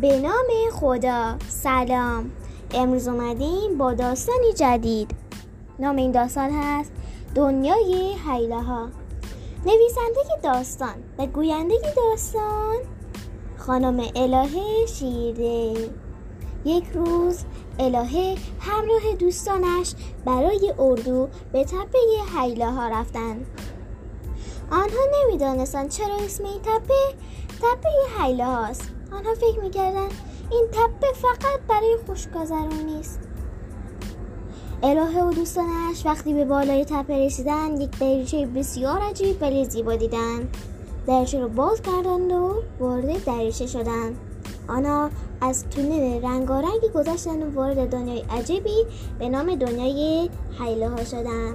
به نام خدا. سلام. امروز اومدیم با داستانی جدید. نام این داستان هست دنیای حیله ها نویسنده داستان و گوینده داستان خانم الهه شیرده. یک روز الهه همراه دوستانش برای اردو به تپه حیله ها رفتند آنها نمی‌دانستند چرا اسم این تپه تپه حیله هاست آنها فکر می‌کردن این تپه فقط برای خوشگذران نیست. الهه و دوستانش وقتی به بالای تپه رسیدن یک دریچه بسیار عجیب ولی زیبا دیدن دریچه رو باز کردند و وارد دریچه شدند. آنها از تونل رنگارنگی گذشتن و وارد دنیای عجیبی به نام دنیای حیله ها شدن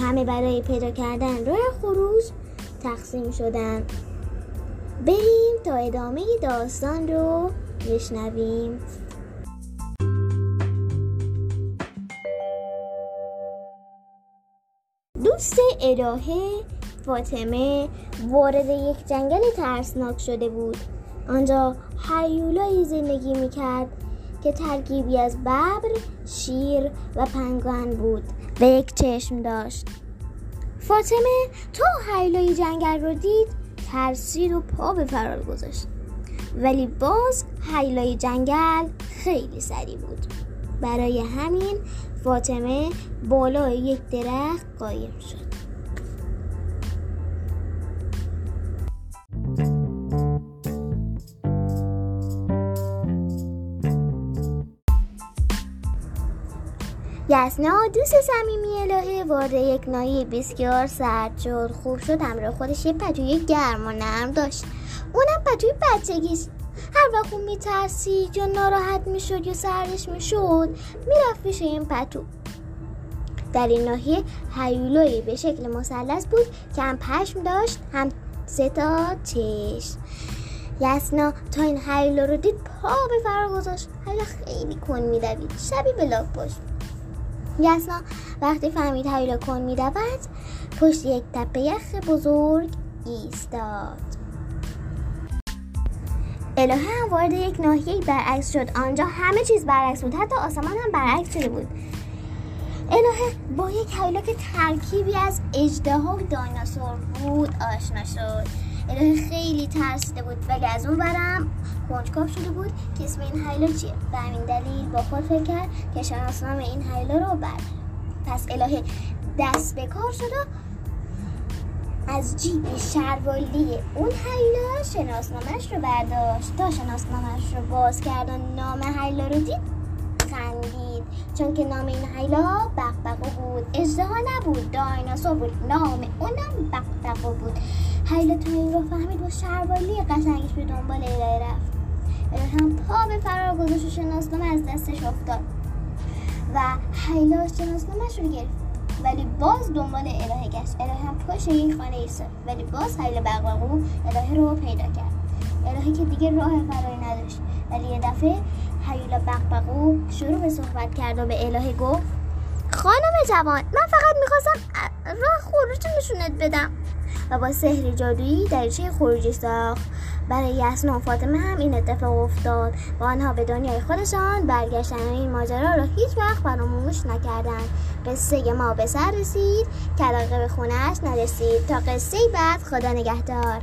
همه برای پیدا کردن راه خروج تقسیم شدن بریم تا ادامه داستان رو بشنویم. دوست الهه فاطمه وارد یک جنگل ترسناک شده بود. آنجا حیولایی زندگی می‌کرد که ترکیبی از ببر، شیر و پنگوان بود. و یک چشم داشت. فاطمه تا حیولای جنگل رو دید ترسید و پا به فرار گذاشت. ولی باز حیلای جنگل خیلی سری بود. برای همین فاطمه بالای یک درخت قایم شد. یسنا دوست صمیمی الهه وارد یک ناحیه بسیار سرد شد. خوب شد همراه خودش یه پتوی گرم و نرم داشت. اونم پتوی بچگیست هر وقت اون میترسید یا ناراحت می‌شد یا سردش می‌شد می‌رفت پیش این پتو در این ناحیه هیولایی به شکل مثلث بود که هم پشم داشت هم سه تا چشم. یسنا تا این هیولا رو دید پا به فرار گذاشت. هیولا خیلی کن میدوید شبیه به لاک یسنا وقتی فهمید هیولا کن میدود پشت یک تپه یخ بزرگ ایستاد. الهه هم وارد یک ناحیه برعکس شد. آنجا همه چیز برعکس بود. حتی آسمان هم برعکس شده بود. الهه با یک هیولا که ترکیبی از اجده و دایناسور بود آشنا شد. خیلی ترسیده بود. ولی از اون برم کنجکاو شده بود که اسم این هیولا چیه. به همین دلیل با خود فکر کرد که شناسنامه این هیولا رو بر پس الهه دست به کار شد و از جیب شروالی اون حیلا شناسنامش رو برداشت. تا شناسنامش رو باز کرد و نام حیلا رو دید خندید چون که نام این حیلا بقبقو بود. اجدها نبود. دایناسور بود. نام اونم بقبقو بود. حیلا تو این رو فهمید و شروالی قشنگش به دنبال الهه رفت. هم پا به فرار گذاشت و شناسنامه از دستش افتاد. و حیلا شناسنامهش رو گرفت. ولی باز دنبال الهه گشت. الهه هم پشت یک خانه ایستاد. ولی باز حیل بقبقو الهه رو پیدا کرد. الهه که دیگه راه فراری نداشت. ولی یه دفعه حیل بقبقو شروع به صحبت کرد و به الهه گفت خانم جوان من فقط می‌خواستم راه خروج نشونت بدم. و با سحر جادویی دریچه خروجی ساخت. برای یسنا و فاطمه هم این اتفاق افتاد و آنها به دنیای خودشان برگشتن و این ماجرا را هیچ وقت فراموش نکردند. قصه ما به سر رسید که به خونهش نرسید تا قصه بعد خدا نگهدار.